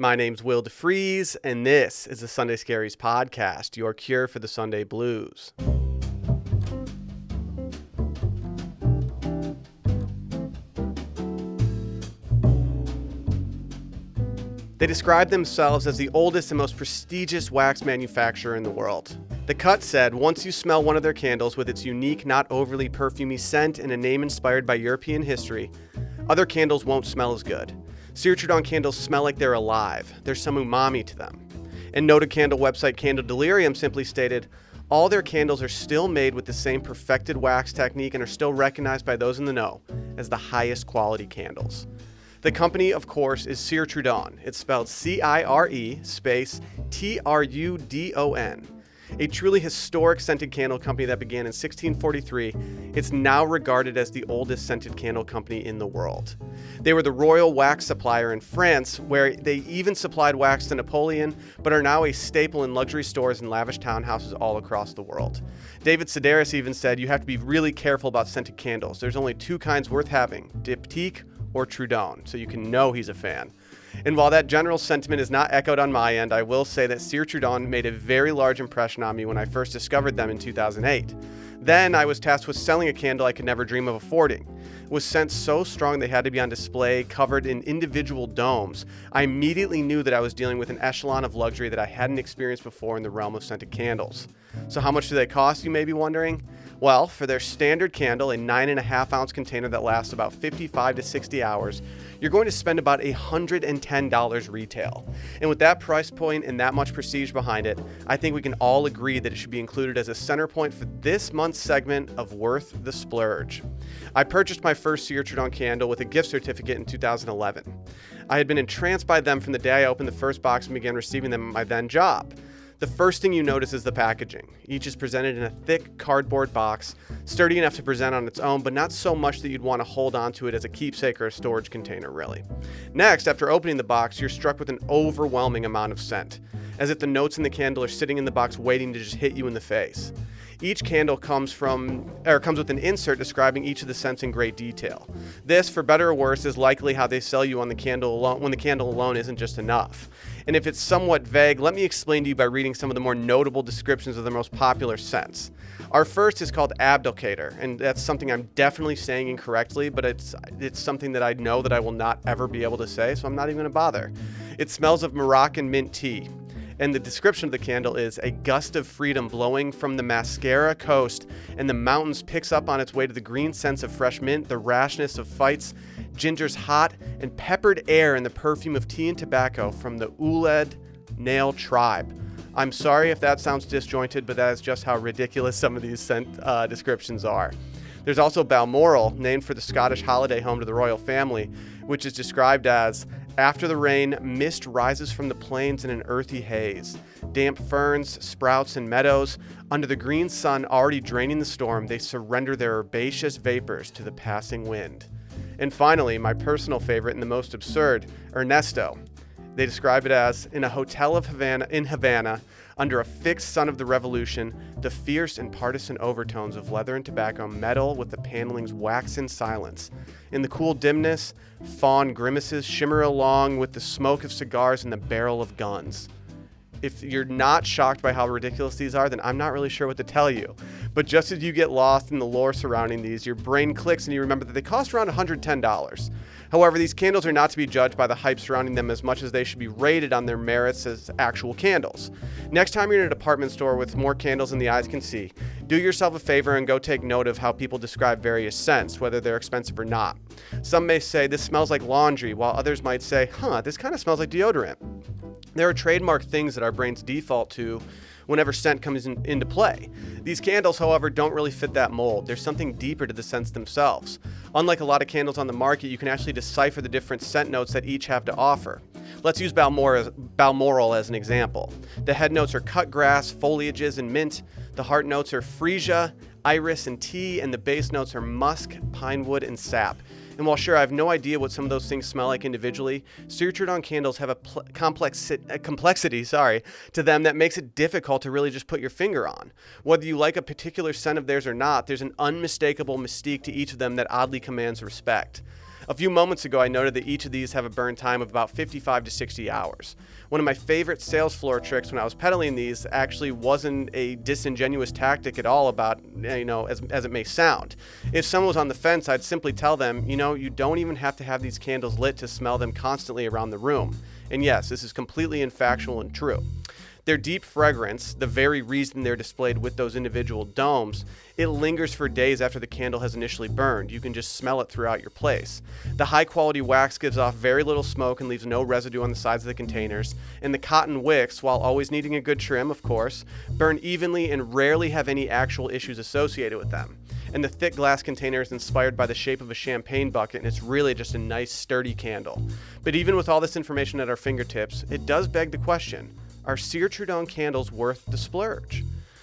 My name's Will DeFries, and this is the Sunday Scaries podcast, your cure for the Sunday blues. They describe themselves as the oldest and most prestigious wax manufacturer in the world. The cut said once you smell one of their candles with its unique, not overly perfumey scent and a name inspired by European history, other candles won't smell as good. Cire Trudon candles smell like they're alive. There's some umami to them. And noted candle website Candle Delirium simply stated, all their candles are still made with the same perfected wax technique and are still recognized by those in the know as the highest quality candles. The company, of course, is Cire Trudon. It's spelled C I R E space T R U D O N. A truly historic scented candle company that began in 1643, it's now regarded as the oldest scented candle company in the world. They were the royal wax supplier in France, where they even supplied wax to Napoleon, but are now a staple in luxury stores and lavish townhouses all across the world. David Sedaris even said you have to be really careful about scented candles. There's only two kinds worth having diptyque or Trudon, so you can know he's a fan. And while that general sentiment is not echoed on my end, I will say that Cire Trudon made a very large impression on me when I first discovered them in 2008. Then I was tasked with selling a candle I could never dream of affording. It was scent so strong they had to be on display, covered in individual domes. I immediately knew that I was dealing with an echelon of luxury that I hadn't experienced before in the realm of scented candles. So, how much do they cost, you may be wondering? Well, for their standard candle, a nine and a half ounce container that lasts about 55 to 60 hours, you're going to spend about $110 retail. And with that price point and that much prestige behind it, I think we can all agree that it should be included as a center point for this month's segment of Worth the Splurge. I purchased my first Cire Trudon candle with a gift certificate in 2011. I had been entranced by them from the day I opened the first box and began receiving them at my then job. The first thing you notice is the packaging. Each is presented in a thick cardboard box, sturdy enough to present on its own, but not so much that you'd want to hold onto it as a keepsake or a storage container, really. Next, after opening the box, you're struck with an overwhelming amount of scent, as if the notes in the candle are sitting in the box waiting to just hit you in the face. Each candle comes from or comes with an insert describing each of the scents in great detail. This, for better or worse, is likely how they sell you on the candle alone when the candle alone isn't just enough. And if it's somewhat vague, let me explain to you by reading some of the more notable descriptions of the most popular scents. Our first is called Abdulkader, and that's something I'm definitely saying incorrectly, but it's it's something that I know that I will not ever be able to say, so I'm not even to bother. It smells of Moroccan mint tea. And the description of the candle is a gust of freedom blowing from the Mascara coast and the mountains picks up on its way to the green scents of fresh mint, the rashness of fights, ginger's hot and peppered air, and the perfume of tea and tobacco from the Ouled Nail tribe. I'm sorry if that sounds disjointed, but that is just how ridiculous some of these scent uh, descriptions are. There's also Balmoral, named for the Scottish holiday home to the royal family, which is described as after the rain, mist rises from the plains in an earthy haze. Damp ferns, sprouts, and meadows, under the green sun already draining the storm, they surrender their herbaceous vapors to the passing wind. And finally, my personal favorite and the most absurd, Ernesto. They describe it as in a hotel of Havana in Havana, under a fixed sun of the revolution, the fierce and partisan overtones of leather and tobacco meddle with the paneling's waxen silence. In the cool dimness, fawn grimaces shimmer along with the smoke of cigars and the barrel of guns. If you're not shocked by how ridiculous these are, then I'm not really sure what to tell you. But just as you get lost in the lore surrounding these, your brain clicks and you remember that they cost around $110. However, these candles are not to be judged by the hype surrounding them as much as they should be rated on their merits as actual candles. Next time you're in a department store with more candles than the eyes can see, do yourself a favor and go take note of how people describe various scents, whether they're expensive or not. Some may say this smells like laundry, while others might say, huh, this kind of smells like deodorant. There are trademark things that our brains default to whenever scent comes in, into play. These candles, however, don't really fit that mold. There's something deeper to the scents themselves. Unlike a lot of candles on the market, you can actually decipher the different scent notes that each have to offer. Let's use Balmoral, Balmoral as an example. The head notes are cut grass, foliages, and mint. The heart notes are freesia, iris, and tea, and the base notes are musk, pine wood, and sap. And while sure, I have no idea what some of those things smell like individually, Cire Trudon candles have a pl- complex a complexity, sorry, to them that makes it difficult to really just put your finger on. Whether you like a particular scent of theirs or not, there's an unmistakable mystique to each of them that oddly commands respect. A few moments ago, I noted that each of these have a burn time of about 55 to 60 hours. One of my favorite sales floor tricks when I was peddling these actually wasn't a disingenuous tactic at all about, you know, as, as it may sound. If someone was on the fence, I'd simply tell them, you know, you don't even have to have these candles lit to smell them constantly around the room. And yes, this is completely infactual and true. Their deep fragrance, the very reason they're displayed with those individual domes, it lingers for days after the candle has initially burned. You can just smell it throughout your place. The high quality wax gives off very little smoke and leaves no residue on the sides of the containers. And the cotton wicks, while always needing a good trim, of course, burn evenly and rarely have any actual issues associated with them. And the thick glass container is inspired by the shape of a champagne bucket, and it's really just a nice, sturdy candle. But even with all this information at our fingertips, it does beg the question are Cire Trudon candles worth the splurge?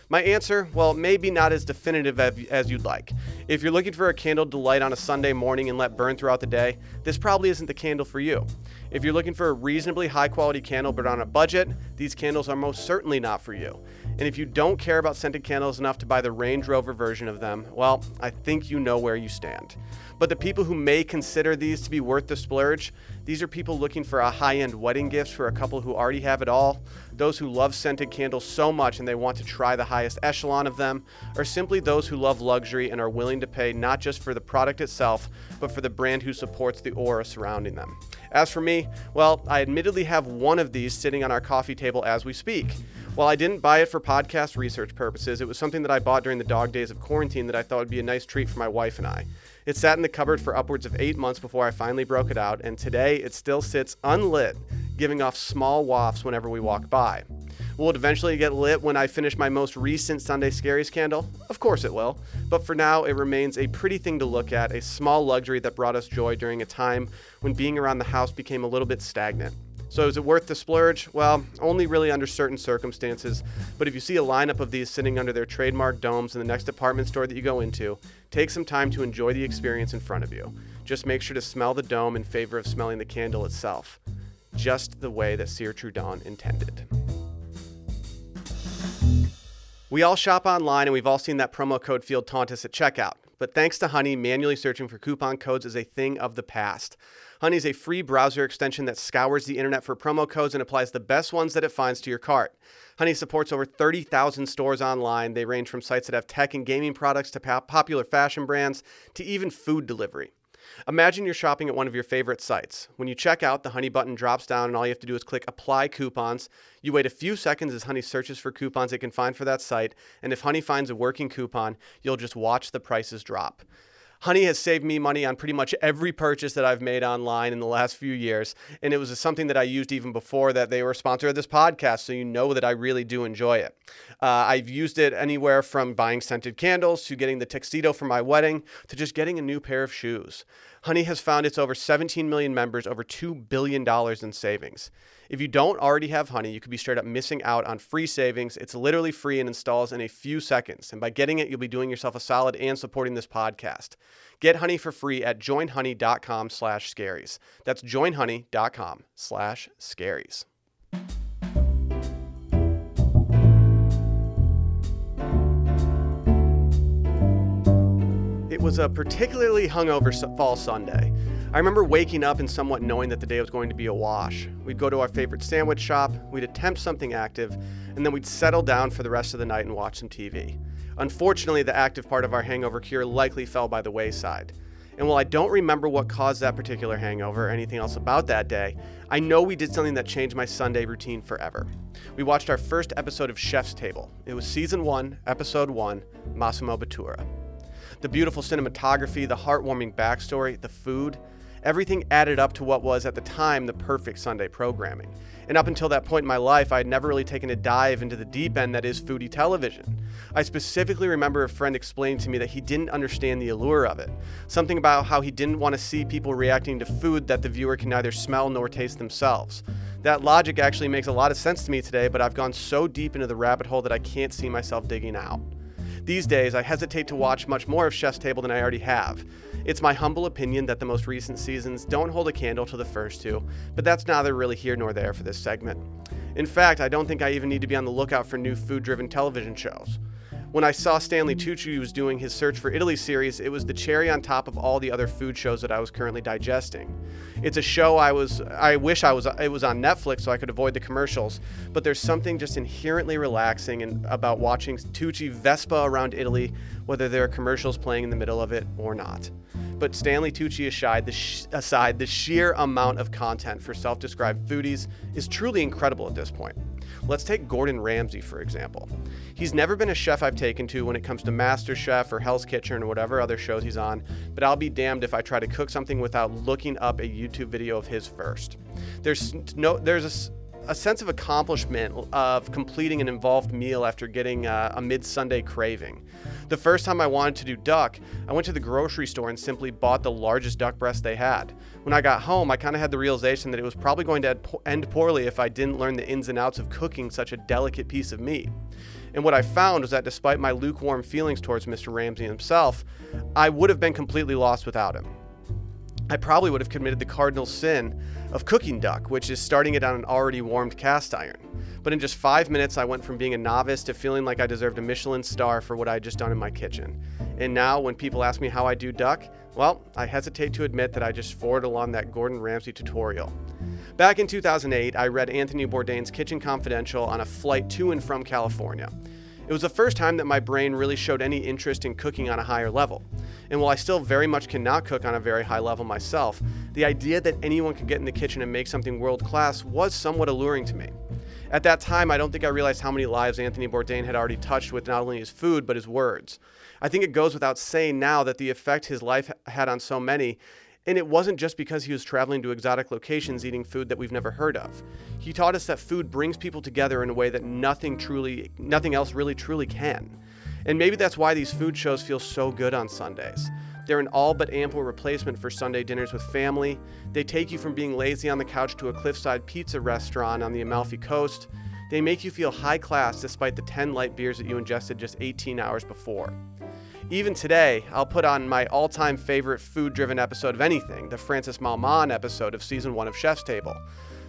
My answer, well, maybe not as definitive as you'd like. If you're looking for a candle to light on a Sunday morning and let burn throughout the day, this probably isn't the candle for you. If you're looking for a reasonably high quality candle but on a budget, these candles are most certainly not for you. And if you don't care about scented candles enough to buy the Range Rover version of them, well, I think you know where you stand. But the people who may consider these to be worth the splurge, these are people looking for a high end wedding gift for a couple who already have it all, those who love scented candles so much and they want to try the highest echelon of them, or simply those who love luxury and are willing to pay not just for the product itself, but for the brand who supports the aura surrounding them. As for me, well, I admittedly have one of these sitting on our coffee table as we speak. While I didn't buy it for podcast research purposes, it was something that I bought during the dog days of quarantine that I thought would be a nice treat for my wife and I. It sat in the cupboard for upwards of eight months before I finally broke it out, and today it still sits unlit, giving off small wafts whenever we walk by. Will it eventually get lit when I finish my most recent Sunday Scaries candle? Of course it will, but for now it remains a pretty thing to look at, a small luxury that brought us joy during a time when being around the house became a little bit stagnant. So is it worth the splurge? Well, only really under certain circumstances. But if you see a lineup of these sitting under their trademark domes in the next department store that you go into, take some time to enjoy the experience in front of you. Just make sure to smell the dome in favor of smelling the candle itself, just the way that Cire Trudon intended. We all shop online and we've all seen that promo code field taunt us at checkout. But thanks to Honey, manually searching for coupon codes is a thing of the past. Honey is a free browser extension that scours the internet for promo codes and applies the best ones that it finds to your cart. Honey supports over 30,000 stores online. They range from sites that have tech and gaming products to popular fashion brands to even food delivery. Imagine you're shopping at one of your favorite sites. When you check out, the Honey button drops down, and all you have to do is click Apply Coupons. You wait a few seconds as Honey searches for coupons it can find for that site, and if Honey finds a working coupon, you'll just watch the prices drop. Honey has saved me money on pretty much every purchase that I've made online in the last few years. And it was something that I used even before that they were a sponsor of this podcast. So you know that I really do enjoy it. Uh, I've used it anywhere from buying scented candles to getting the tuxedo for my wedding to just getting a new pair of shoes. Honey has found its over 17 million members, over $2 billion in savings. If you don't already have Honey, you could be straight up missing out on free savings. It's literally free and installs in a few seconds. And by getting it, you'll be doing yourself a solid and supporting this podcast. Get Honey for free at joinhoney.com slash scaries. That's joinhoney.com slash scaries. It was a particularly hungover fall Sunday. I remember waking up and somewhat knowing that the day was going to be a wash. We'd go to our favorite sandwich shop, we'd attempt something active, and then we'd settle down for the rest of the night and watch some TV. Unfortunately, the active part of our hangover cure likely fell by the wayside. And while I don't remember what caused that particular hangover or anything else about that day, I know we did something that changed my Sunday routine forever. We watched our first episode of Chef's Table. It was season one, episode one, Massimo Bottura. The beautiful cinematography, the heartwarming backstory, the food, everything added up to what was at the time the perfect Sunday programming. And up until that point in my life, I had never really taken a dive into the deep end that is foodie television. I specifically remember a friend explaining to me that he didn't understand the allure of it. Something about how he didn't want to see people reacting to food that the viewer can neither smell nor taste themselves. That logic actually makes a lot of sense to me today, but I've gone so deep into the rabbit hole that I can't see myself digging out. These days, I hesitate to watch much more of Chef's Table than I already have. It's my humble opinion that the most recent seasons don't hold a candle to the first two, but that's neither really here nor there for this segment. In fact, I don't think I even need to be on the lookout for new food driven television shows. When I saw Stanley Tucci was doing his Search for Italy series, it was the cherry on top of all the other food shows that I was currently digesting. It's a show I was I wish I was it was on Netflix so I could avoid the commercials, but there's something just inherently relaxing and about watching Tucci Vespa around Italy, whether there are commercials playing in the middle of it or not. But Stanley Tucci aside, the, sh- aside, the sheer amount of content for self-described foodies is truly incredible at this point. Let's take Gordon Ramsay, for example. He's never been a chef I've taken to when it comes to MasterChef or Hell's Kitchen or whatever other shows he's on, but I'll be damned if I try to cook something without looking up a YouTube video of his first. There's no, there's a a sense of accomplishment of completing an involved meal after getting uh, a mid Sunday craving. The first time I wanted to do duck, I went to the grocery store and simply bought the largest duck breast they had. When I got home, I kind of had the realization that it was probably going to end poorly if I didn't learn the ins and outs of cooking such a delicate piece of meat. And what I found was that despite my lukewarm feelings towards Mr. Ramsay himself, I would have been completely lost without him. I probably would have committed the cardinal sin of cooking duck, which is starting it on an already warmed cast iron. But in just five minutes, I went from being a novice to feeling like I deserved a Michelin star for what I had just done in my kitchen. And now, when people ask me how I do duck, well, I hesitate to admit that I just forward along that Gordon Ramsay tutorial. Back in 2008, I read Anthony Bourdain's Kitchen Confidential on a flight to and from California. It was the first time that my brain really showed any interest in cooking on a higher level. And while I still very much cannot cook on a very high level myself, the idea that anyone could get in the kitchen and make something world class was somewhat alluring to me. At that time, I don't think I realized how many lives Anthony Bourdain had already touched with not only his food, but his words. I think it goes without saying now that the effect his life had on so many and it wasn't just because he was traveling to exotic locations eating food that we've never heard of. He taught us that food brings people together in a way that nothing truly nothing else really truly can. And maybe that's why these food shows feel so good on Sundays. They're an all but ample replacement for Sunday dinners with family. They take you from being lazy on the couch to a cliffside pizza restaurant on the Amalfi Coast. They make you feel high class despite the 10 light beers that you ingested just 18 hours before. Even today, I'll put on my all time favorite food driven episode of anything the Francis Mallmann episode of season one of Chef's Table.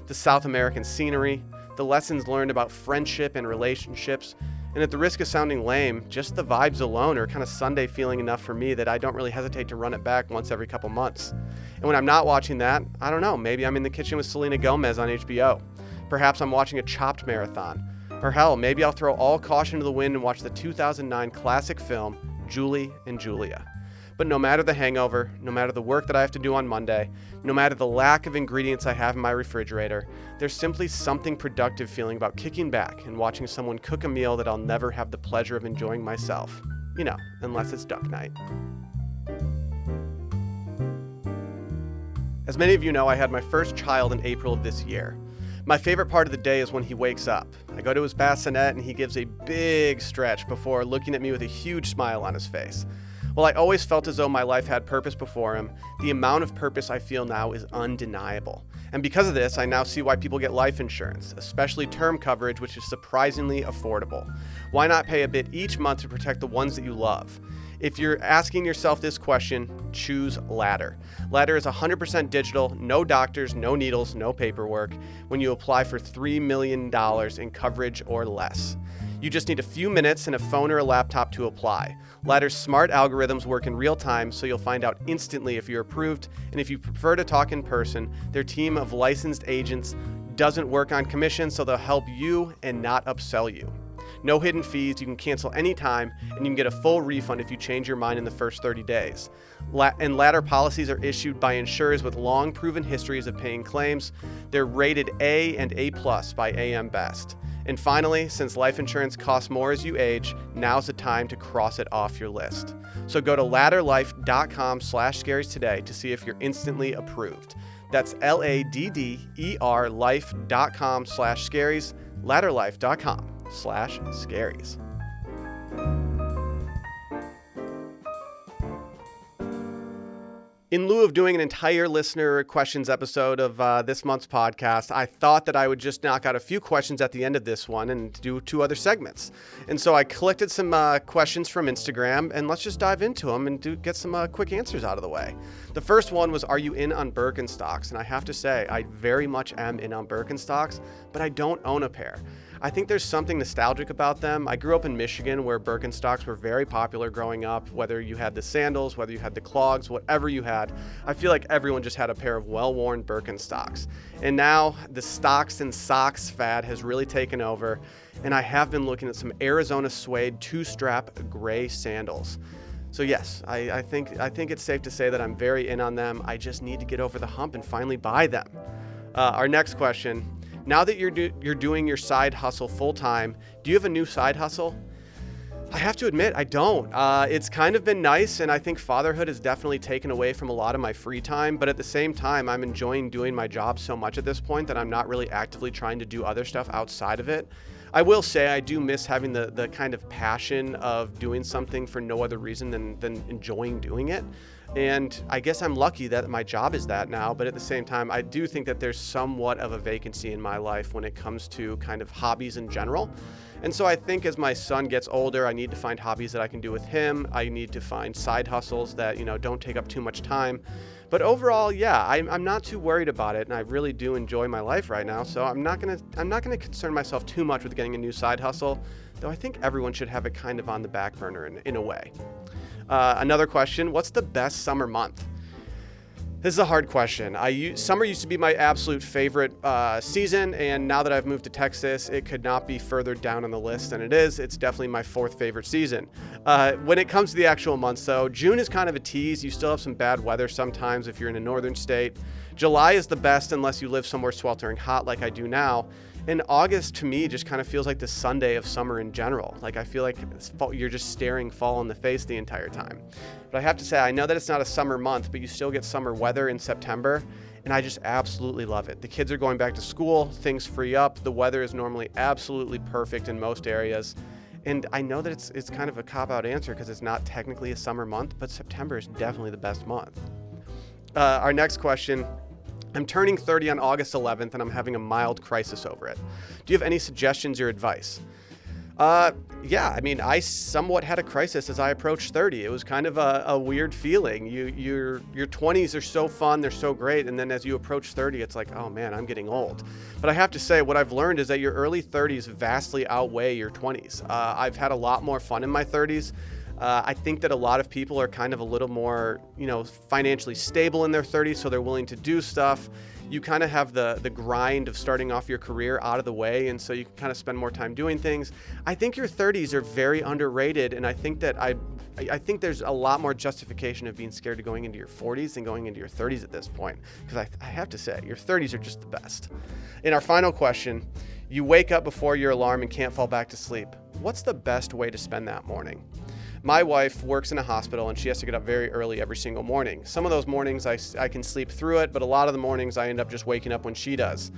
The South American scenery, the lessons learned about friendship and relationships, and at the risk of sounding lame, just the vibes alone are kind of Sunday feeling enough for me that I don't really hesitate to run it back once every couple months. And when I'm not watching that, I don't know, maybe I'm in the kitchen with Selena Gomez on HBO. Perhaps I'm watching a chopped marathon. Or hell, maybe I'll throw all caution to the wind and watch the 2009 classic film, Julie and Julia. But no matter the hangover, no matter the work that I have to do on Monday, no matter the lack of ingredients I have in my refrigerator, there's simply something productive feeling about kicking back and watching someone cook a meal that I'll never have the pleasure of enjoying myself. You know, unless it's duck night. As many of you know, I had my first child in April of this year. My favorite part of the day is when he wakes up. I go to his bassinet and he gives a big stretch before looking at me with a huge smile on his face. While I always felt as though my life had purpose before him, the amount of purpose I feel now is undeniable. And because of this, I now see why people get life insurance, especially term coverage, which is surprisingly affordable. Why not pay a bit each month to protect the ones that you love? If you're asking yourself this question, choose Ladder. Ladder is 100% digital, no doctors, no needles, no paperwork when you apply for $3 million in coverage or less. You just need a few minutes and a phone or a laptop to apply. Ladder's smart algorithms work in real time, so you'll find out instantly if you're approved. And if you prefer to talk in person, their team of licensed agents doesn't work on commission, so they'll help you and not upsell you. No hidden fees, you can cancel anytime, and you can get a full refund if you change your mind in the first 30 days. La- and ladder policies are issued by insurers with long proven histories of paying claims. They're rated A and A plus by AM Best. And finally, since life insurance costs more as you age, now's the time to cross it off your list. So go to ladderlife.com slash scaries today to see if you're instantly approved. That's L-A-D-D-E-R life.com slash scaries, ladderlife.com slash scaries. In lieu of doing an entire listener questions episode of uh, this month's podcast, I thought that I would just knock out a few questions at the end of this one and do two other segments. And so I collected some uh, questions from Instagram, and let's just dive into them and do, get some uh, quick answers out of the way. The first one was, Are you in on Birkenstocks? And I have to say, I very much am in on Birkenstocks, but I don't own a pair. I think there's something nostalgic about them. I grew up in Michigan where Birkenstocks were very popular growing up, whether you had the sandals, whether you had the clogs, whatever you had. I feel like everyone just had a pair of well worn Birkenstocks. And now the stocks and socks fad has really taken over, and I have been looking at some Arizona suede two strap gray sandals. So yes, I, I, think I think it's safe to say that I'm very in on them. I just need to get over the hump and finally buy them. Uh, our next question: Now that you're do, you're doing your side hustle full time, do you have a new side hustle? I have to admit, I don't. Uh, it's kind of been nice, and I think fatherhood has definitely taken away from a lot of my free time. But at the same time, I'm enjoying doing my job so much at this point that I'm not really actively trying to do other stuff outside of it. I will say I do miss having the the kind of passion of doing something for no other reason than than enjoying doing it. And I guess I'm lucky that my job is that now, but at the same time, I do think that there's somewhat of a vacancy in my life when it comes to kind of hobbies in general. And so I think as my son gets older, I need to find hobbies that I can do with him. I need to find side hustles that, you know, don't take up too much time. But overall, yeah, I'm, I'm not too worried about it, and I really do enjoy my life right now. So I'm not gonna I'm not gonna concern myself too much with getting a new side hustle, though I think everyone should have it kind of on the back burner in, in a way. Uh, another question: What's the best summer month? This is a hard question. I summer used to be my absolute favorite uh, season, and now that I've moved to Texas, it could not be further down on the list than it is. It's definitely my fourth favorite season. Uh, when it comes to the actual months, though, June is kind of a tease. You still have some bad weather sometimes if you're in a northern state. July is the best unless you live somewhere sweltering hot like I do now. And August to me just kind of feels like the Sunday of summer in general. Like I feel like you're just staring fall in the face the entire time. But I have to say, I know that it's not a summer month, but you still get summer weather in September. And I just absolutely love it. The kids are going back to school, things free up, the weather is normally absolutely perfect in most areas. And I know that it's, it's kind of a cop out answer because it's not technically a summer month, but September is definitely the best month. Uh, our next question I'm turning 30 on August 11th and I'm having a mild crisis over it. Do you have any suggestions or advice? Uh, yeah, I mean, I somewhat had a crisis as I approached 30. It was kind of a, a, weird feeling. You, your, your 20s are so fun, they're so great, and then as you approach 30, it's like, oh man, I'm getting old. But I have to say, what I've learned is that your early 30s vastly outweigh your 20s. Uh, I've had a lot more fun in my 30s. Uh, I think that a lot of people are kind of a little more, you know, financially stable in their 30s, so they're willing to do stuff. You kind of have the the grind of starting off your career out of the way and so you can kind of spend more time doing things. I think your 30s are very underrated and i think that i i think there's a lot more justification of being scared of going into your 40s than going into your 30s at this point because I, I have to say your 30s are just the best. In our final question you wake up before your alarm and can't fall back to sleep. What's the best way to spend that morning my wife works in a hospital and she has to get up very early every single morning. Some of those mornings I, I can sleep through it, but a lot of the mornings I end up just waking up when she does.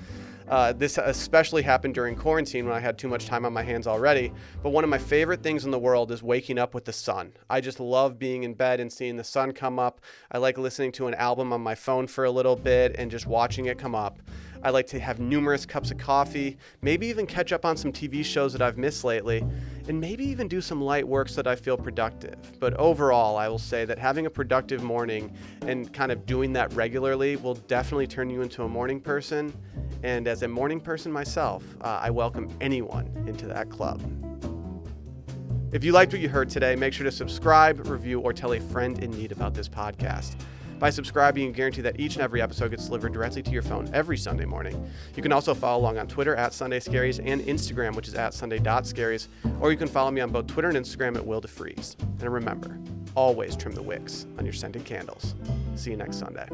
Uh, this especially happened during quarantine when I had too much time on my hands already. But one of my favorite things in the world is waking up with the sun. I just love being in bed and seeing the sun come up. I like listening to an album on my phone for a little bit and just watching it come up. I like to have numerous cups of coffee, maybe even catch up on some TV shows that I've missed lately, and maybe even do some light work so that I feel productive. But overall, I will say that having a productive morning and kind of doing that regularly will definitely turn you into a morning person. And as a morning person myself, uh, I welcome anyone into that club. If you liked what you heard today, make sure to subscribe, review, or tell a friend in need about this podcast. By subscribing, you guarantee that each and every episode gets delivered directly to your phone every Sunday morning. You can also follow along on Twitter at Sunday Scaries and Instagram, which is at Sunday.scaries, or you can follow me on both Twitter and Instagram at Will DeFries. And remember, always trim the wicks on your scented candles. See you next Sunday.